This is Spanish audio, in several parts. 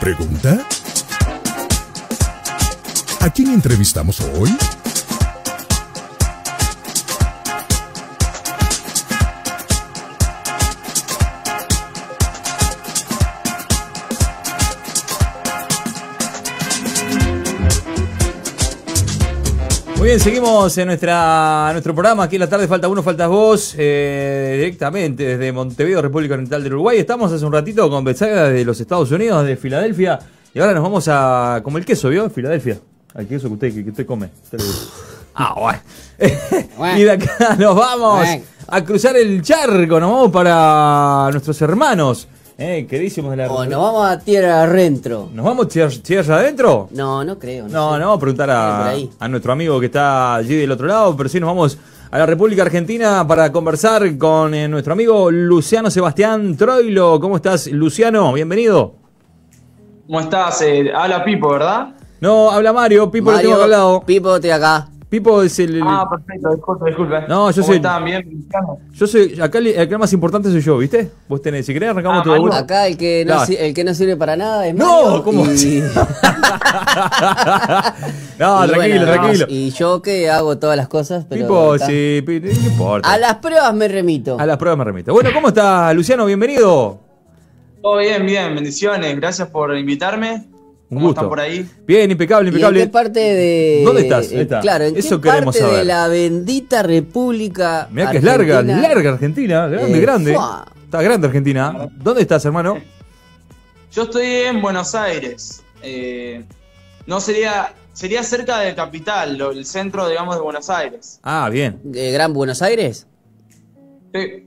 ¿Pregunta? ¿A quién entrevistamos hoy? Bien, seguimos en nuestra, nuestro programa. Aquí en la tarde falta uno, faltas vos. eh, directamente desde Montevideo, República Oriental del Uruguay. Estamos hace un ratito con Betsaga de los Estados Unidos, de Filadelfia. Y ahora nos vamos a. como el queso, ¿vio? Filadelfia. Al queso que usted, que, que usted come. Ah, bueno. y de acá nos vamos Bueno. a cruzar el charco. Nos vamos para nuestros hermanos, eh, queridísimos de la. O nos vamos a tierra adentro. ¿Nos vamos tierra, tierra adentro? No, no creo. No, sé. no, vamos a preguntar a, a nuestro amigo que está allí del otro lado, pero sí nos vamos a la República Argentina para conversar con eh, nuestro amigo Luciano Sebastián Troilo. ¿Cómo estás, Luciano? Bienvenido. ¿Cómo estás? Eh, habla Pipo, ¿verdad? No, habla Mario, Pipo lo Mario, tengo acá al lado. Pipo, estoy acá. Pipo es el... el- Ah, perfecto, disculpe, disculpe. No, yo ¿Cómo soy- están? ¿Bien? Yo soy, acá el, acá el más importante soy yo, ¿viste? Vos tenés, si querés arrancamos Ah, todo vuelta. Acá el que, no, si- el que no sirve para nada es No, Mario, ¿cómo y... no, y tranquilo, bueno, tranquilo. Y yo que hago todas las cosas, pero... Pipo, está. sí, pi- no importa. A las pruebas me remito. A las pruebas me remito. Bueno, ¿cómo estás, Luciano? Bienvenido. Todo bien, bien, bendiciones. Gracias por invitarme. Un ¿Cómo gusto. están por ahí? Bien, impecable, ¿Y en impecable. qué parte de... ¿Dónde estás? Ahí eh, está. Claro, ¿en Eso qué queremos parte saber. de la bendita República Mirá que es larga, larga Argentina, grande, Eh, grande. Está grande Argentina. ¿Dónde estás, hermano? Yo estoy en Buenos Aires. Eh, no sería. Sería cerca de Capital, el centro, digamos, de Buenos Aires. Ah, bien, ¿Gran Buenos Aires? Sí.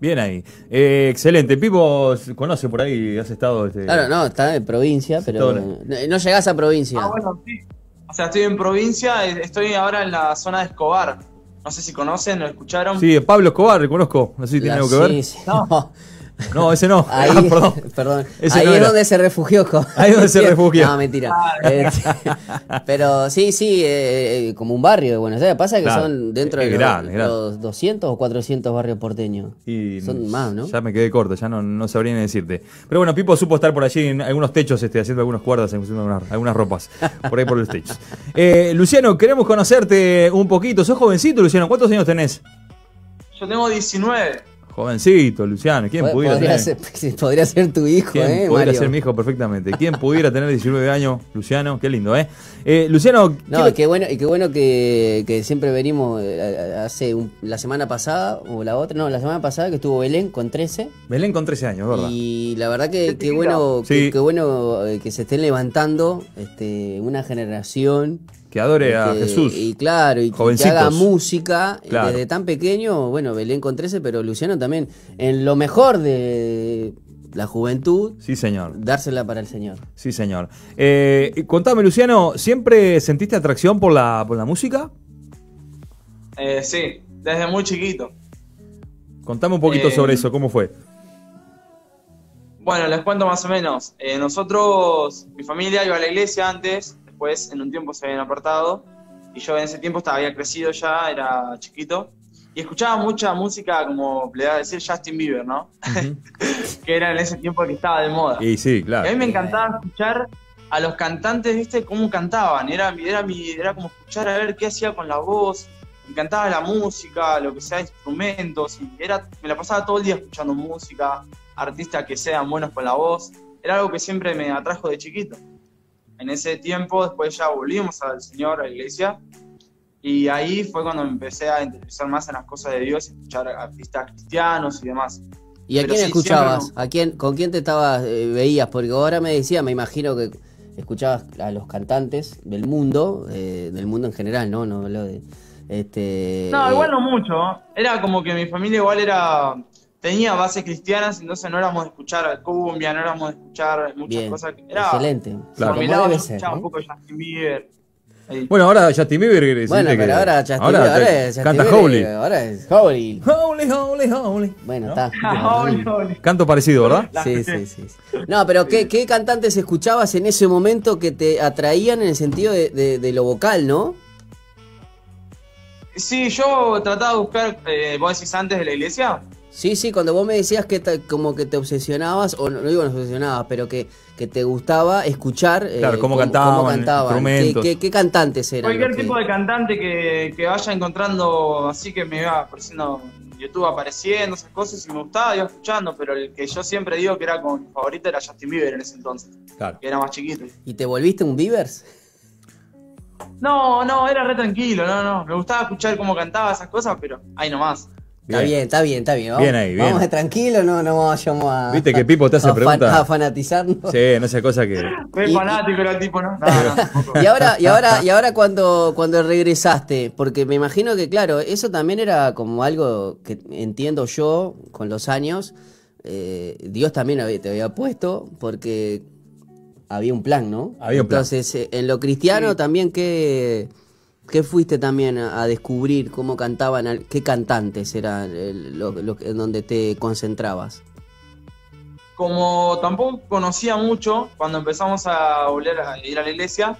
Bien ahí. Eh, excelente. Pipo conoce por ahí, has estado. Este, Claro, no, está en provincia, pero no, no llegás a provincia. Ah, bueno, sí. O sea, estoy en provincia, eh, estoy ahora en la zona de Escobar. No sé si conocen o escucharon. Sí, Pablo Escobar, reconozco. No sé si tiene La- algo que ver. sí, sí, no. No, ese no. Ahí, Ah, perdón. perdón. Ese Ahí no es era. donde se refugió. Ahí es donde se refugia. No, mentira. Este, pero sí, sí, eh, como un barrio de Buenos Aires. Pasa que Claro. son dentro de los, los 200 o 400 barrios porteños. Y Son más, ¿no? Ya me quedé corto, ya no, no sabría ni decirte. Pero bueno, Pipo supo estar por allí en algunos techos, este, haciendo algunas cuerdas, haciendo algunas, algunas ropas, por ahí por los techos. Eh, Luciano, queremos conocerte un poquito. ¿Sos jovencito, Luciano? ¿Cuántos años tenés? Yo tengo 19. Jovencito, Luciano. ¿Quién Pod- pudiera podría, tener? ser, podría ser tu hijo, ¿Quién ¿eh, Mario? ser mi hijo perfectamente? ¿Quién pudiera tener 19 años, Luciano? Qué lindo, ¿eh? Eh, Luciano, No, quiero- qué bueno, y qué bueno que, que siempre venimos eh, hace un- la semana pasada o la otra, no, la semana pasada que estuvo Belén con 13 Belén con 13 años, ¿verdad? y la verdad que Qué bueno, Sí. que, qué bueno eh, que se estén levantando este, una generación Que adore a que- Jesús. y claro, y que- haga música eh, Claro. desde tan pequeño, bueno, Belén con 13, pero Luciano también, en lo mejor de la juventud, Sí, señor. dársela para el Señor. Sí, señor. Eh, y contame, Luciano, ¿siempre sentiste atracción por la, por la música? Eh, sí, desde muy chiquito. Contame un poquito Eh, sobre eso, ¿cómo fue? Bueno, les cuento más o menos. Eh, nosotros, mi familia iba a la iglesia antes, después en un tiempo se habían apartado, y yo en ese tiempo estaba, había crecido ya, era chiquito, y escuchaba mucha música, como le da a decir Justin Bieber, ¿no? que era en ese tiempo que estaba de moda. Y sí, Y a claro. mí me encantaba escuchar a los cantantes, ¿viste? Cómo cantaban. Era, era, mi, era como escuchar a ver qué hacía con la voz. Me encantaba la música, lo que sea, instrumentos. Y era, me la pasaba todo el día escuchando música, artistas que sean buenos con la voz. Era algo que siempre me atrajo de chiquito. En ese tiempo, después ya volvimos al Señor, a la iglesia. Y ahí fue cuando me empecé a interesar más en las cosas de Dios, escuchar artistas cristianos y demás. ¿Y a Pero quién sí, escuchabas? ¿A quién, ¿Con quién te estabas, eh, veías? Porque ahora me decía, me imagino que escuchabas a los cantantes del mundo, eh, del mundo en general, ¿no? No hablo de. Este, No, eh, igual no mucho. Era como que mi familia igual era tenía bases cristianas, entonces no éramos de escuchar cumbia, no éramos de escuchar muchas Bien, cosas. que- Era, excelente. Claro. Como lado, debe un poco Justin Bieber. Ahí. Bueno, ahora Justin Bieber. Bueno, pero que- ahora Justin ahora Bieber, te- ahora es Canta Bieber, Holy. Ahora es Holy. Holy, holy, holy. Bueno, ¿No? está. Holy, holy. Canto parecido, ¿verdad? Sí, sí, sí, sí. No, pero ¿qué, ¿qué cantantes escuchabas en ese momento que te atraían en el sentido de, de- de lo vocal, no? Sí, yo trataba de buscar, eh, vos decís antes de la iglesia. Sí, sí, cuando vos me decías que te- como que te obsesionabas, o no, no digo no obsesionabas, pero que, que te gustaba escuchar eh, Claro, cómo cantaban, cantaban. instrumentos. ¿Qué, qué, qué cantantes eran? Cualquier que- tipo de cantante que, que vaya encontrando, así que me iba apareciendo en YouTube apareciendo, esas cosas, y me gustaba, iba escuchando, pero el que yo siempre digo que era como mi favorito era Justin Bieber en ese entonces, Claro. que era más chiquito. ¿Y te volviste un Beavers? No, no, era re tranquilo, no, no. Me gustaba escuchar cómo cantaba esas cosas, pero ahí nomás. Está bien, está bien, está bien. Vamos, Bien ahí, bien. Vamos de tranquilo, no, no vayamos a. Viste que Pipo te hace a fan- preguntas. A fanatizarnos. Sí, no sea cosa que. Fue fanático era el tipo, ¿no? No, no, tampoco. Y ahora, y ahora, y ahora cuando, cuando regresaste, porque me imagino que, claro, eso también era como algo que entiendo yo con los años. eh, Dios también te había puesto, porque había un plan, ¿no? Había un plan. Entonces, eh, en lo cristiano también, ¿qué, qué fuiste también a, a descubrir? ¿Cómo cantaban? al- ¿Qué cantantes eran el- lo, lo que- en donde te concentrabas? Como tampoco conocía mucho, cuando empezamos a volver a ir a la iglesia,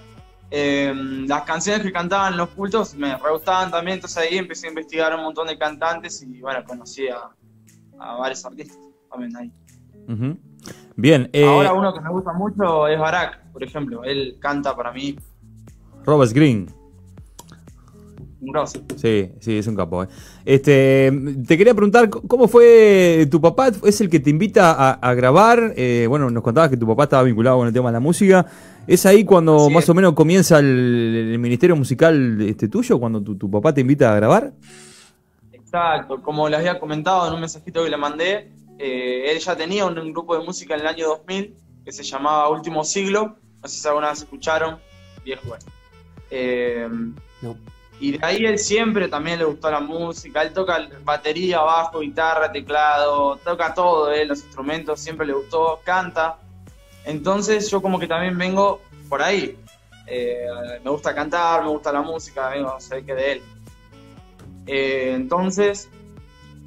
eh, las canciones que cantaban en los cultos me re gustaban también, entonces ahí empecé a investigar un montón de cantantes y bueno, conocí a, a varios artistas también ahí. Bien, eh, Ahora uno que me gusta mucho es Barak, por ejemplo, él canta para mí Robert Green. Un grosso. Sí, sí, es un capo. eh. Este, te quería preguntar, ¿cómo fue tu papá? ¿Es el que te invita a, a grabar? Eh, bueno, nos contabas que tu papá estaba vinculado con el tema de la música. ¿Es ahí cuando Así más es. o menos comienza el, el ministerio musical este tuyo? Cuando tu, tu papá te invita a grabar? Exacto, como les había comentado en un mensajito que le mandé, eh, él ya tenía un, un grupo de música en el año 2000 que se llamaba Último Siglo, no sé si alguna vez escucharon, viejo. bueno. Eh, No. Y de ahí él siempre también le gustó la música, él toca batería, bajo, guitarra, teclado, toca todo, él, los instrumentos, siempre le gustó, canta. Entonces yo como que también vengo por ahí. Eh, me gusta cantar, me gusta la música, vengo, sé que de él. Eh, entonces,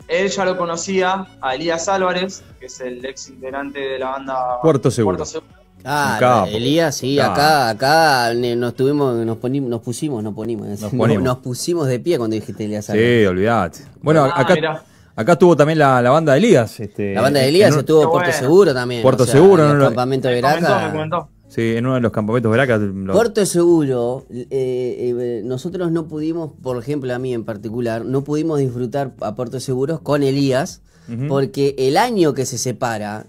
él ya lo conocía a Elías Álvarez, que es el ex integrante de la banda Puerto Seguro. Puerto Seguro. Ah. Elías, sí, Capo. acá, acá nos tuvimos, nos ponimos, nos pusimos, nos ponimos, nos, ponimos. nos pusimos de pie cuando dijiste Elías Sí, olvidate. Bueno, Ah, acá, mirá. acá estuvo también la, la banda de Elías. Este, La banda de Elías estuvo Puerto bueno. Seguro también. Puerto o sea, Seguro, en no el lo- campamento de Veraca. comentó. Sí, en uno de los campamentos Veracas. lo- Puerto Seguro, eh, eh, nosotros no pudimos, por ejemplo a mí en particular, no pudimos disfrutar a Puerto Seguros con Elías, porque el año que se separa,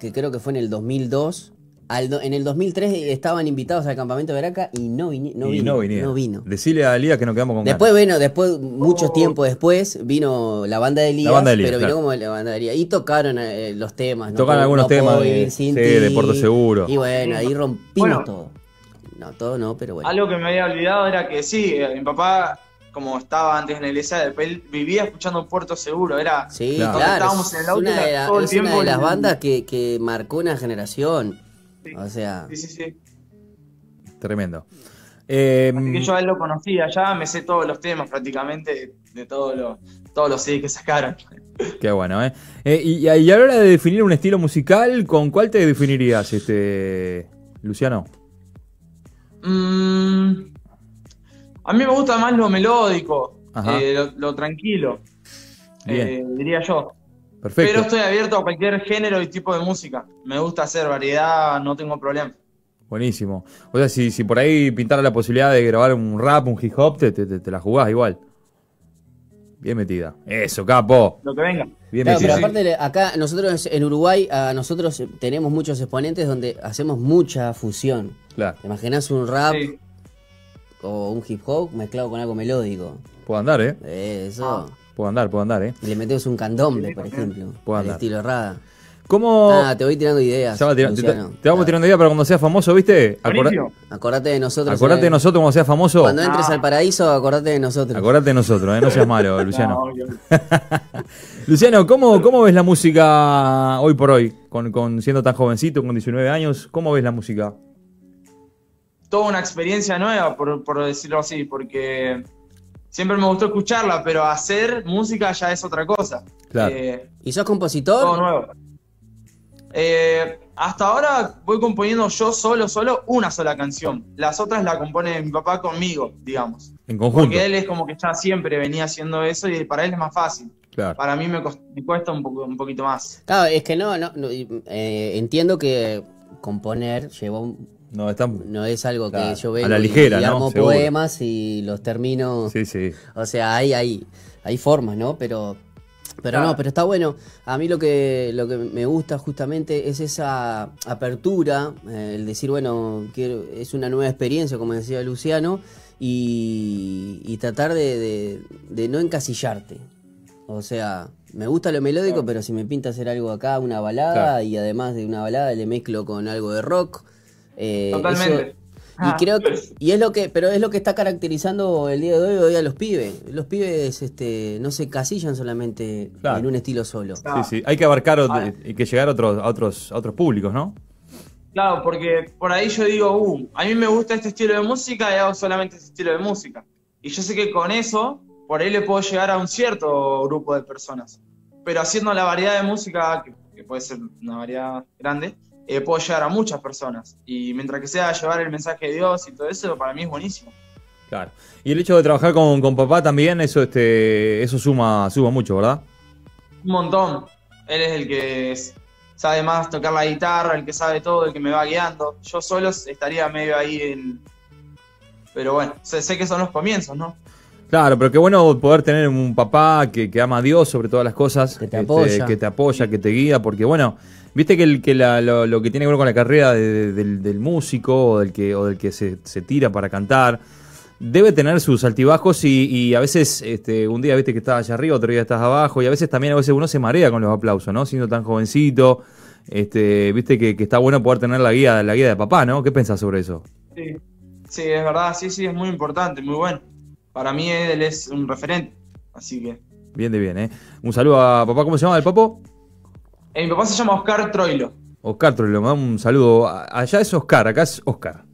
que creo que fue en el 2002, al do- en el 2003 estaban invitados al campamento de Veraca y no, vini- no y vino. no vinieron. no vino. Decirle a Elías que nos quedamos con Después, ganas. bueno, después, mucho tiempo después, vino la banda de Elías, La banda de Elías, pero claro. vino como la banda de Elías. Y tocaron eh, los temas, ¿no? Tocaron algunos no puedo temas de- sí, de Puerto Seguro. Y bueno, ahí rompimos Bueno. todo. No, todo no, pero bueno. Algo que me había olvidado era que sí, eh, mi papá, como estaba antes en la iglesia, él vivía escuchando Puerto Seguro, era... Sí, Claro. claro. Estábamos en el es auto una de, era la- todo el es una de las el- bandas que, que marcó una generación. Sí. O sea, Sí, sí, sí. Tremendo. Eh, Así que yo a él lo conocía ya, me sé todos los temas prácticamente de, de todos los todos los CDs que sacaron. Qué bueno, ¿eh? Eh, y, y a la hora de definir un estilo musical, ¿con cuál te definirías, este Luciano? Mm, a mí me gusta más lo melódico, eh, lo, lo tranquilo, eh, diría yo. Perfecto. Pero estoy abierto a cualquier género y tipo de música. Me gusta hacer variedad, no tengo problema. Buenísimo. O sea, si, si por ahí pintara la posibilidad de grabar un rap, un hip hop, te, te- te- te la jugás igual. Bien metida. Eso, capo. Lo que venga. Bien Claro, pero metida. aparte acá nosotros en Uruguay, a nosotros tenemos muchos exponentes donde hacemos mucha fusión. Claro. ¿Te imaginas un rap Sí. o un hip hop mezclado con algo melódico? Puedo andar, ¿eh? Eh, Eso. Ah. Puedo andar, puedo andar, ¿eh? Y le metemos un candombe, por ejemplo. Puedo andar. estilo Rada. ¿Cómo...? Ah, te voy tirando ideas. Ya va tirando- te, vamos tirando ideas para cuando seas famoso, ¿viste? Acordate de nosotros. acordate eh. de nosotros cuando seas famoso. Cuando entres Ah. al paraíso, acordate de nosotros. Acordate de nosotros, ¿eh? No seas malo, Luciano. No. Luciano, ¿cómo, ¿cómo ves la música hoy por hoy? Con, con siendo tan jovencito, con 19 años, ¿cómo ves la música? Toda una experiencia nueva, por, por decirlo así, porque siempre me gustó escucharla, pero hacer música ya es otra cosa. Claro. Eh, ¿Y sos todo compositor? nuevo. Eh, hasta ahora voy componiendo yo solo, solo una sola canción. Las otras la compone mi papá conmigo, digamos. En conjunto. Porque él es como que ya siempre venía haciendo eso y para él es más fácil. Claro. Para mí me, cuesta un, poco, un poquito más. Claro, es que no, no, no, eh, entiendo que componer llevó un- No, es algo que yo a vengo la ligera, y, ¿no? armo poemas y los termino. Sí, sí. O sea, hay, hay, hay formas, ¿no? Pero, pero Claro. no, pero está bueno. A mí lo que, lo que me gusta justamente es esa apertura, eh, el decir, bueno, quiero, es una nueva experiencia, como decía Luciano, y, y tratar de, de- de no encasillarte. O sea, me gusta lo melódico, pero si me pinta hacer algo acá, una balada, y además de una balada le mezclo con algo de rock. Eh, Totalmente. eso- y Ah. creo que, y es lo que, pero es lo que está caracterizando el día de hoy, hoy a los pibes. Los pibes este, no se casillan solamente Claro. en un estilo solo. Sí, sí. Hay que abarcar y que llegar a otros, a otros, a otros públicos, ¿no? Claro, porque por ahí yo digo, uh, a mí me gusta este estilo de música y hago solamente este estilo de música. Y yo sé que con eso, por ahí le puedo llegar a un cierto grupo de personas. Pero haciendo la variedad de música, que, que puede ser una variedad grande, eh, puedo llegar a muchas personas. Y mientras que sea llevar el mensaje de Dios y todo eso, para mí es buenísimo. Claro. Y el hecho de trabajar con, con papá también, eso, este, eso suma, suma mucho, ¿verdad? Un montón. Él es el que es- sabe más tocar la guitarra, el que sabe todo, el que me va guiando. Yo solo estaría medio ahí en... Pero bueno, sé, sé que son los comienzos, ¿no? Claro, pero qué bueno poder tener un papá que, que ama a Dios sobre todas las cosas, Que te este, apoya. que te apoya, que te guía, porque bueno, viste que, el, que la- lo, lo que tiene que ver con la carrera de- de- del, del músico o del que, o del que se, se tira para cantar, debe tener sus altibajos y, y a veces este, un día viste que estás allá arriba, otro día estás abajo y a veces también a veces uno se marea con los aplausos, ¿no? Siendo tan jovencito, este, viste que, que está bueno poder tener la guía, la guía de papá, ¿no? ¿Qué pensás sobre eso? Sí. sí, es verdad, sí, sí, es muy importante, muy bueno. Para mí él es un referente, así que... Bien de bien, ¿eh? Un saludo a papá, ¿cómo se llama el papo? Eh, mi papá se llama Oscar Troilo. Oscar Troilo, me da un saludo. Allá es Oscar, acá es Oscar.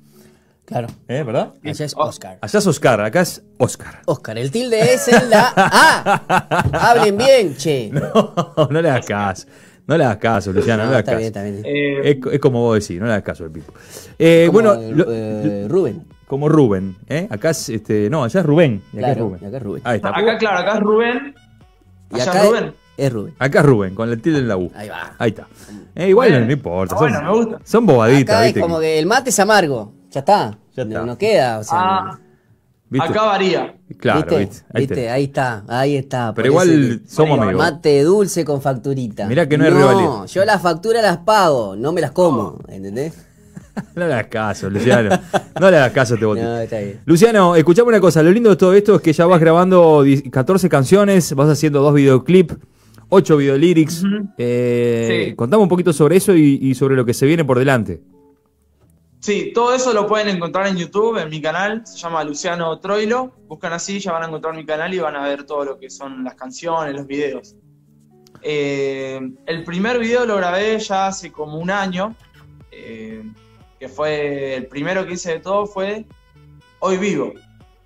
Claro. ¿Eh? ¿Verdad? Allá es. Oscar. Allá es Oscar, acá es Oscar. Oscar, el tilde es en la A. Hablen bien, che. No, no le hagas caso. No le hagas caso, Luciano, no, le hagas está caso. bien, está bien. Eh, Es, es como vos decís, no le hagas caso al Pipo. Eh, Como, bueno, lo- eh, Rubén. como Rubén, ¿eh? Acá es, este, no, allá es Rubén. Y acá es Rubén. y acá es Rubén. Ahí está. acá, claro, acá es Rubén. Y Allá acá es Rubén. Es Rubén. Acá es Rubén, con el tilde en la U. Ahí va. Ahí está. Eh, igual Bueno, no importa. Son, bueno, me gusta. son bobaditas, Acá es ¿viste? como que el mate es amargo. Ya está. Ya No- está. No, queda. O sea, Ah, ¿Viste? acá varía. Claro, ¿viste? ¿viste? Ahí ¿Viste? tenés. Ahí está, ahí está. Pero igual somos amigos. Mate dulce con facturita. Mirá que no hay rivalidad. No, yo las facturas las pago, no me las como, ¿entendés? No le hagas caso, Luciano. No le hagas caso a este botín. No, está bien. Luciano, escuchame una cosa. Lo lindo de todo esto es que ya vas grabando 10 14 canciones, vas haciendo dos videoclips, 8 videolyrics. Ujú. Eh, Sí. Contame un poquito sobre eso y, y sobre lo que se viene por delante. Sí, todo eso lo pueden encontrar en YouTube, en mi canal, se llama Luciano Troilo. Buscan así, ya van a encontrar mi canal y van a ver todo lo que son las canciones, los videos. Eh, el primer video lo grabé ya hace como un año, eh, que fue el primero que hice de todo fue Hoy Vivo,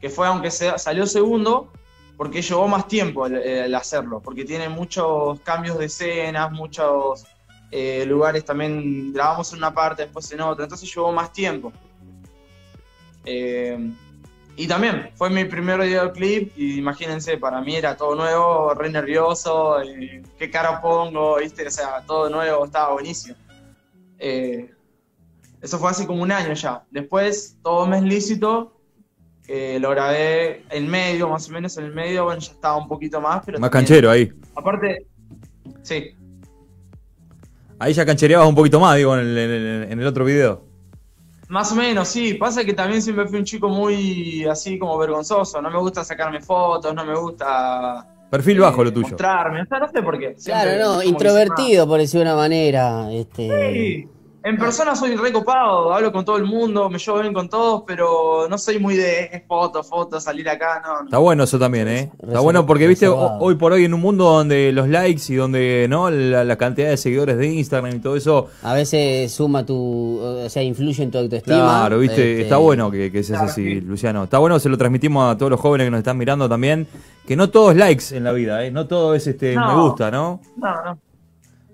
que fue aunque sea, salió segundo, porque llevó más tiempo el, el hacerlo, porque tiene muchos cambios de escenas, muchos eh, lugares también grabamos en una parte, después en otra, entonces llevó más tiempo. Eh, y también fue mi primer videoclip y imagínense, para mí era todo nuevo, re nervioso, eh, qué cara pongo, ¿viste? O sea, todo nuevo, estaba buenísimo. Eh, eso fue hace como un año ya. Después, todo mes lícito, que lo grabé en medio, más o menos en el medio, bueno, ya estaba un poquito más, pero Más también- canchero ahí. Aparte, sí, Ahí ya canchereabas un poquito más, digo, en el, en el- en el otro video. Más o menos, sí. Pasa que también siempre fui un chico muy así como vergonzoso. No me gusta sacarme fotos, no me gusta Perfil bajo lo tuyo. mostrarme. O sea, no sé por qué. Siempre Claro, no, introvertido por decir una manera. Este, Sí. En persona soy recopado, hablo con todo el mundo, me llevo bien con todos, pero no soy muy de fotos, fotos, salir acá, no. no. Está bueno eso también, ¿eh? Está bueno porque, viste, reservado. hoy por hoy en un mundo donde los likes y donde, ¿no? La, la cantidad de seguidores de Instagram y todo eso. A veces suma tu, o sea, influye en tu autoestima. Claro, viste, Este, está bueno que, que seas Claro, así, sí. Luciano. Está bueno, se lo transmitimos a todos los jóvenes que nos están mirando también, que no todo es likes en la vida, ¿eh? No todo es este No. me gusta, ¿no? No, no.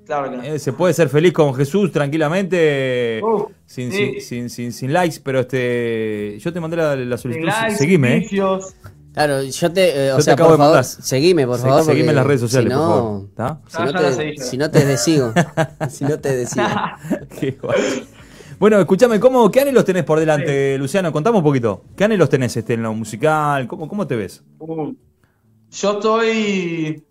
Claro que no. Eh, se puede ser feliz con Jesús tranquilamente, Uh, sin, sí. sin, sin, sin- sin likes, pero este yo te mandé la, la Sin solicitud. likes, Seguime, ¿eh? vicios. Claro, yo te, eh, o te sea, acabo por de favor, mandar. seguime, por Se- favor. seguime en las redes sociales, si por no, favor, ¿está? Si no, te, seguí, si no te desigo. si no te desigo. Qué guay. bueno, escúchame, ¿cómo, ¿qué anhelos tenés por delante, Luciano? Contame un poquito. ¿Qué anhelos tenés este, en lo musical? ¿Cómo, cómo te ves? Uh, yo estoy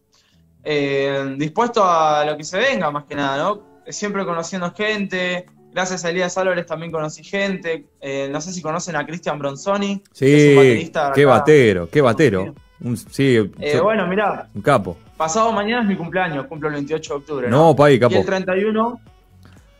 eh, dispuesto a lo que se venga, más que nada, ¿no? Siempre conociendo gente. Gracias a Elías Álvarez también conocí gente. Eh, no sé si conocen a Cristian Bronzoni. que es un Sí, baterista qué acá. batero, qué batero. Un, sí, Eh, yo- bueno, mirá, un capo. pasado mañana es mi cumpleaños, cumplo el 28 de octubre. No, ¿no? pa' ahí, Y capo. el 31,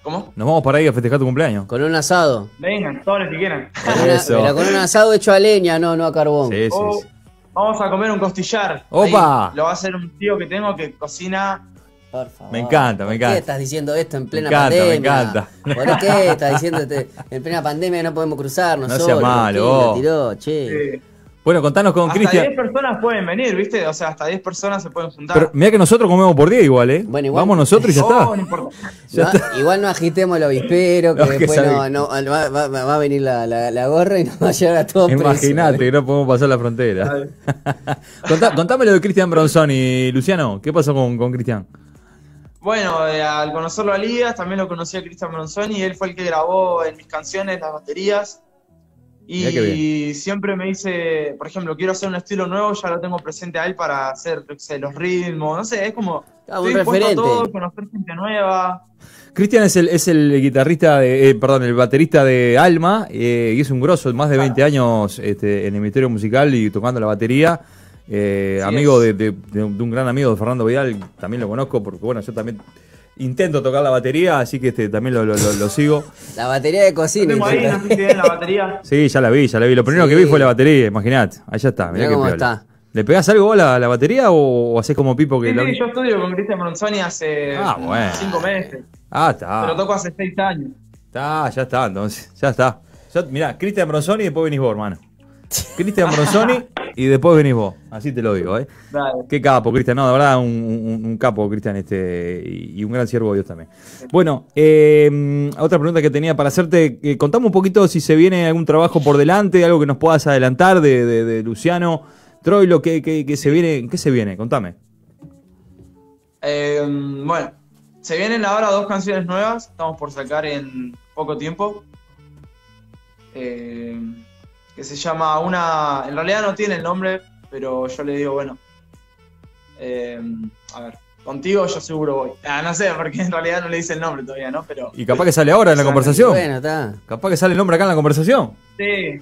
¿cómo? Nos vamos para ahí a festejar tu cumpleaños. Con un asado. Vengan, todos los que quieran. Con una- Eso. pero con un asado hecho a leña, no, no a carbón. Sí, sí, O sí. Vamos a comer un costillar. ¡Opa! Ahí lo va a hacer un tío que tengo que cocina. Por favor. Me encanta, me ¿Por encanta. qué estás diciendo esto en plena encanta, me pandemia? encanta. ¿Por qué estás diciendo este- en plena pandemia no podemos cruzarnos? No seas solos? malo, ¿Quién la vos. tiró? Che. Bueno, contanos con hasta 10 Cristian. personas pueden venir, ¿viste? O sea, hasta 10 personas se pueden juntar. Pero mira que nosotros comemos por día igual, ¿eh? Bueno, igual- Vamos nosotros y ya Oh, está. no importa. Ya No, está. igual no agitemos el avispero, que No, que después no, va, va- va a venir la, la- la gorra y nos va a llevar a todos. Imagínate que no podemos pasar la frontera. Contá- contame lo de Cristian Bronzoni, Luciano. ¿Qué pasó con, con Cristian? Bueno, eh, al conocerlo a Elías, también lo conocí a Cristian Bronzoni y él fue el que grabó en mis canciones las baterías. Y siempre me dice, por ejemplo, quiero hacer un estilo nuevo, ya lo tengo presente a él para hacer qué sé, los ritmos, no sé, es como Ah, un referente. todo, conocer gente nueva. Cristian es el, es el guitarrista, de, eh, perdón, el baterista de Alma eh, y es un grosso, más de 20 años este, en el ministerio musical y tocando la batería. Eh, amigo de un gran amigo de Fernando Vidal, también lo conozco porque bueno, yo también intento tocar la batería, así que este, también lo, lo- lo- lo sigo. La batería de cocina. tengo ahí, no sé si ven la batería. Sí, ya la vi, ya la vi. Lo primero Sí. que vi fue la batería, imagínate. Allá está, mirá Mirá qué cómo está. ¿Le pegás algo vos a la, la batería o, o haces como Pipo que Sí, lo- sí, yo estudio con Cristian Bronzoni hace Ah, bueno. 5 meses, Ah, está. pero toco hace 6 años. Está, ya está, entonces, ya está. Ya- mirá, Cristian Bronzoni y después venís vos, hermano. Cristian Bronzoni y después venís vos. Así te lo digo, ¿eh? Dale. Qué capo, Cristian. No, de verdad, un, un- un capo, Cristian, este, y, un gran siervo de Dios también. Bueno, eh, otra pregunta que tenía para hacerte. eh, contame un poquito si se viene algún trabajo por delante, algo que nos puedas adelantar de, de- de Luciano Troilo, que, que se viene, ¿qué se viene? Contame. Eh, bueno, se vienen ahora dos canciones nuevas, estamos por sacar en poco tiempo. Eh, que se llama una. En realidad no tiene el nombre, pero yo le digo, bueno. eh, a ver, contigo yo seguro voy. Ah, no sé, porque en realidad no le dice el nombre todavía, ¿no? Pero. Y capaz que sale ahora en la conversación. Bueno, está. Capaz que sale el nombre acá en la conversación. Sí,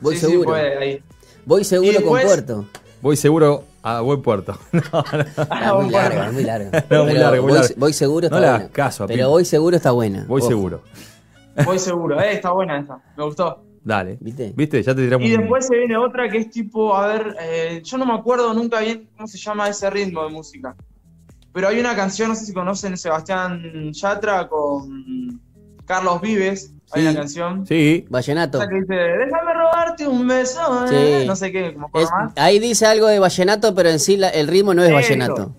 Voy sí, sí, seguro. puede, ahí. Voy seguro después- con Puerto. Voy seguro a buen puerto. No, no. Ah, muy larga, es muy larga. No, muy larga, muy voy, larga. voy seguro No está hagas buena. caso a Pero voy seguro está buena. Voy Ojo. seguro. Voy seguro, eh, está buena esa, me gustó. Dale. ¿Viste? ¿Viste? Ya te tiramos Y un- después se viene otra que es tipo, a ver, eh, yo no me acuerdo nunca bien cómo se llama ese ritmo de música. Pero hay una canción, no sé si conocen Sebastián Yatra con Carlos Vives. Hay Sí. una canción. Sí. Vallenato. Que dice, déjame robarte un beso. eh", Sí. No sé qué, como Es- ahí dice algo de vallenato, pero en sí la- el ritmo no es Eso. vallenato.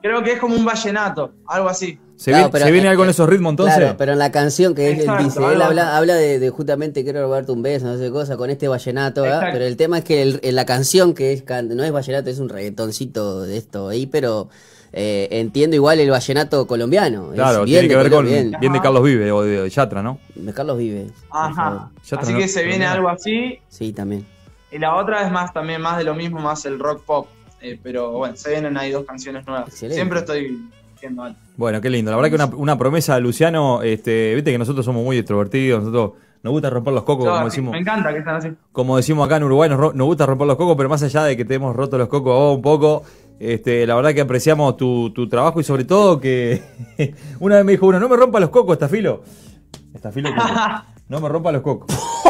Creo que es como un vallenato, algo así. ¿Se, Claro, viene, pero- ¿se viene eh, algo en esos ritmos entonces? Claro, pero en la canción que él Exacto, dice, él habla, habla de, de justamente quiero robarte un beso, no sé qué cosa, con este vallenato, ¿verdad? Pero el tema es que el- en la canción que es no es vallenato, es un reggaetoncito de esto ahí, pero eh, entiendo igual el vallenato colombiano. Claro, bien tiene que ver con bien, bien. de Carlos Vive o de Yatra, ¿no? de Carlos favor. Ajá. Yatra Así no- que se viene no. algo así. Sí, también. Y la otra es más también más de lo mismo, más el rock pop. Eh, pero bueno, se vienen ahí dos canciones nuevas. Excelente. Siempre estoy haciendo algo. Bueno, qué lindo. La verdad que una, una promesa, Luciano, este, viste que nosotros somos muy extrovertidos, nosotros nos gusta romper los cocos, como decimos, Me encanta que están así. como decimos acá en Uruguay, nos, nos gusta romper los cocos, pero más allá de que te hemos roto los cocos un poco, este, la verdad que apreciamos tu, tu trabajo y sobre todo que una vez me dijo uno, no me rompa los cocos, Estafilo. Estafilo, no me rompa los cocos.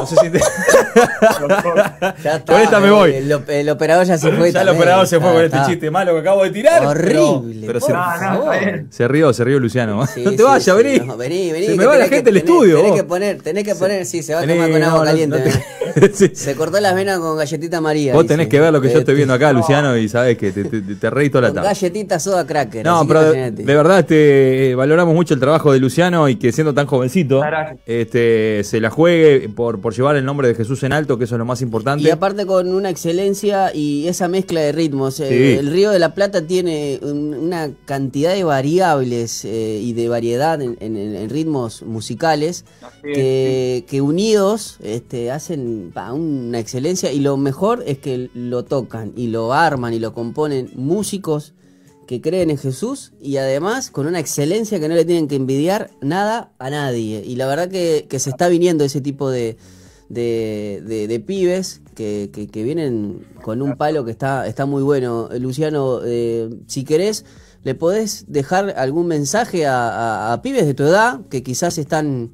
Sé si te- Ya está, Con esta me el- voy. El, el operador ya se fue. ya el operador se fue con este chiste malo que acabo de tirar. Horrible. Pero, pero se, por No, se rió, se rió Luciano. Sí, no te sí, vayas, sí, vení. no, vení, vení. Se me va la gente del estudio. Tenés que poner, tenés que poner, sí, se va a tomar con agua caliente. Se cortó las venas con galletita María. Vos dice. tenés que ver lo que yo estoy viendo acá, no. Luciano, y sabés que te, te, te reí toda la tarde. galletita soda cracker. No, pero de, verdad este, eh, valoramos mucho el trabajo de Luciano y que siendo tan jovencito Gracias. este, se la juegue por, por llevar el nombre de Jesús en alto, que eso es lo más importante. Y aparte con una excelencia y esa mezcla de ritmos. Eh, Sí. El Río de la Plata tiene un- una cantidad de variables eh, y de variedad en, en- en ritmos musicales es, que, que unidos este, hacen una excelencia y lo mejor es que lo tocan y lo arman y lo componen músicos que creen en Jesús y además con una excelencia que no le tienen que envidiar nada a nadie. Y la verdad que, se está viniendo ese tipo de, de, de- pibes que, que- vienen con un palo que está, está muy bueno. Luciano, eh, si querés, le podés dejar algún mensaje a- a pibes de tu edad que quizás están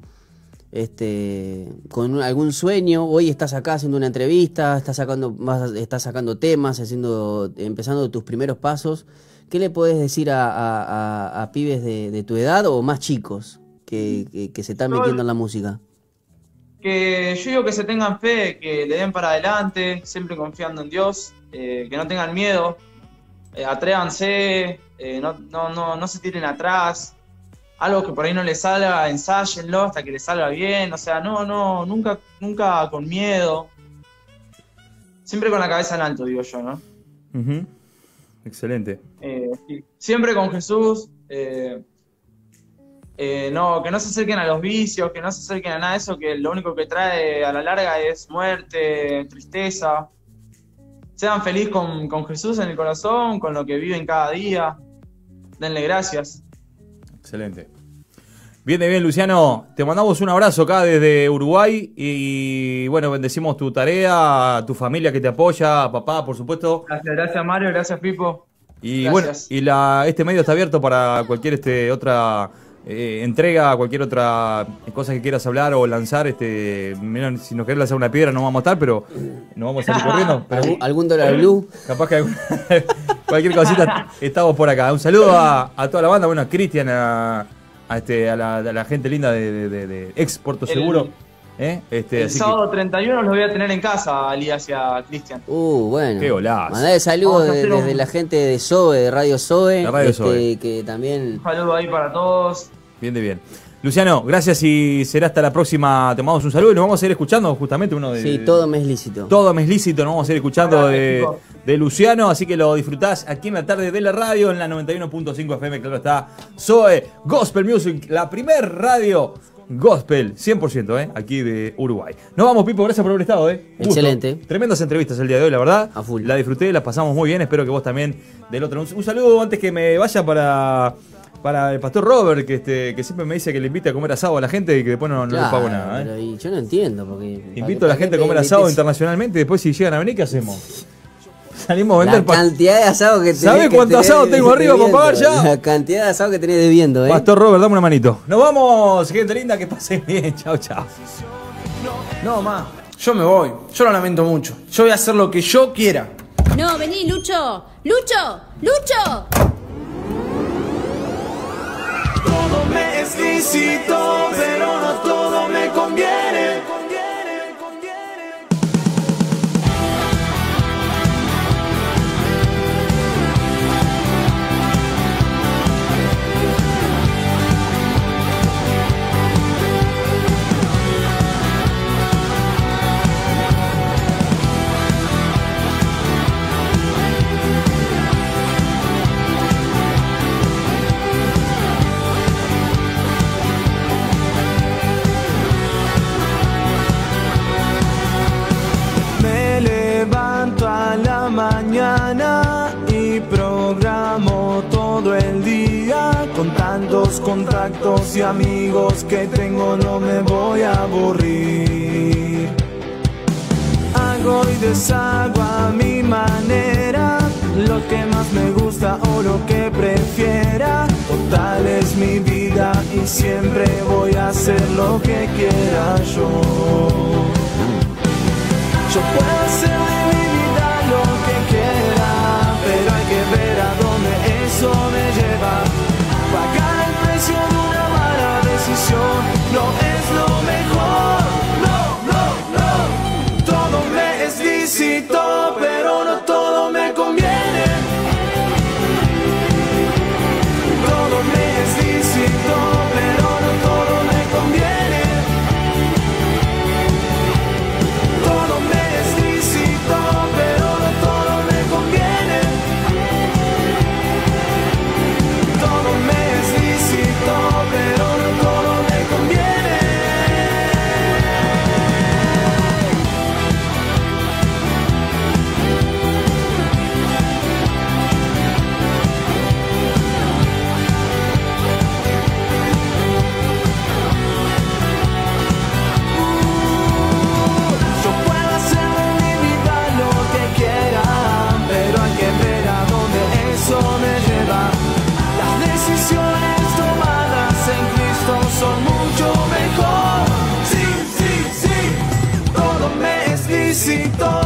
este, con un- algún sueño. Hoy estás acá haciendo una entrevista, estás sacando, vas estás sacando temas, haciendo, empezando tus primeros pasos. ¿Qué le puedes decir a, a- a- a pibes de, de tu edad o más chicos que, que- que se están metiendo en la música? Que yo digo que se tengan fe, que le den para adelante, siempre confiando en Dios, eh, que no tengan miedo, eh, atrévanse, eh, no, no, no, no se tiren atrás, algo que por ahí no les salga, ensáyenlo hasta que les salga bien, o sea, no, no, nunca, nunca con miedo, siempre con la cabeza en alto, digo yo, ¿no? Excelente. Eh, siempre con Jesús. eh, eh, no, que no se acerquen a los vicios, que no se acerquen a nada de eso, que lo único que trae a la larga es muerte, tristeza. Sean felices con, con Jesús en el corazón, con lo que viven cada día. Denle gracias. Excelente. Bien, bien, Luciano. Te mandamos un abrazo acá desde Uruguay y bueno, bendecimos tu tarea, tu familia que te apoya, papá, por supuesto. Gracias, gracias Mario, gracias Pipo. Y Gracias. bueno, y la, este medio está abierto para cualquier este, otra eh, entrega, cualquier otra cosa que quieras hablar o lanzar. Este, mira, si nos querés lanzar una piedra no vamos a estar, pero no vamos a salir corriendo. Pero ¿Algún, algún dólar blue? capaz que algún- cualquier cosita estamos por acá. Un saludo a, a toda la banda, bueno, a Cristian, a, a este, a, la, a la gente linda de, de, de- de ex Puerto El- Seguro. ¿eh? Este, El así que- sábado 31 los voy a tener en casa, a Elías y a Cristian. Uh, bueno. Qué golazo. Mandale saludos un- desde la gente de SOE, de Radio SOE. Radio este, SOE. Que también. Un saludo ahí para todos. Bien de bien. Luciano, gracias y será hasta la próxima. Te mandamos un saludo y nos vamos a ir escuchando justamente uno de. Sí, todo me es lícito. Todo me es lícito, nos vamos a ir escuchando de, Luciano, así que lo disfrutás aquí en la tarde de la radio, en la 91.5 FM, claro está. Zoe Gospel Music, la primer radio gospel, 100%, ¿eh? aquí de Uruguay. Nos vamos, Pipo, gracias por haber estado, ¿eh? Gusto. Excelente. Tremendas entrevistas el día de hoy, la verdad. A full. La disfruté, la pasamos muy bien, espero que vos también del otro. Un, un saludo antes que me vaya para... Para el pastor Robert, que este, que siempre me dice que le invita a comer asado a la gente y que después no, no le Claro, pago nada. ¿eh? pero y yo no entiendo. porque Invito a la gente a comer asado internacionalmente y después si llegan a venir, ¿qué hacemos? Salimos a La vender pa- cantidad de asado que tenés. ¿Sabés que cuánto tenés asado tengo arriba para pagar ya? La cantidad de asado que tenés debiendo, ¿eh? Pastor Robert, dame una manito. Nos vamos, gente linda, que pasen bien. Chao, chao. No, ma, yo me voy. Yo lo lamento mucho. Yo voy a hacer lo que yo quiera. No, vení, Lucho. Lucho, Lucho. Lícito, pero no todo tantos contactos y amigos que tengo no me voy a aburrir. Hago y deshago a mi manera lo que más me gusta o lo que prefiera. Total es mi vida y siempre voy a hacer lo que quiera yo. Yo puedo hacer no es lo mejor. No, no, no. Todo me es lícito, pero no todo. éxito.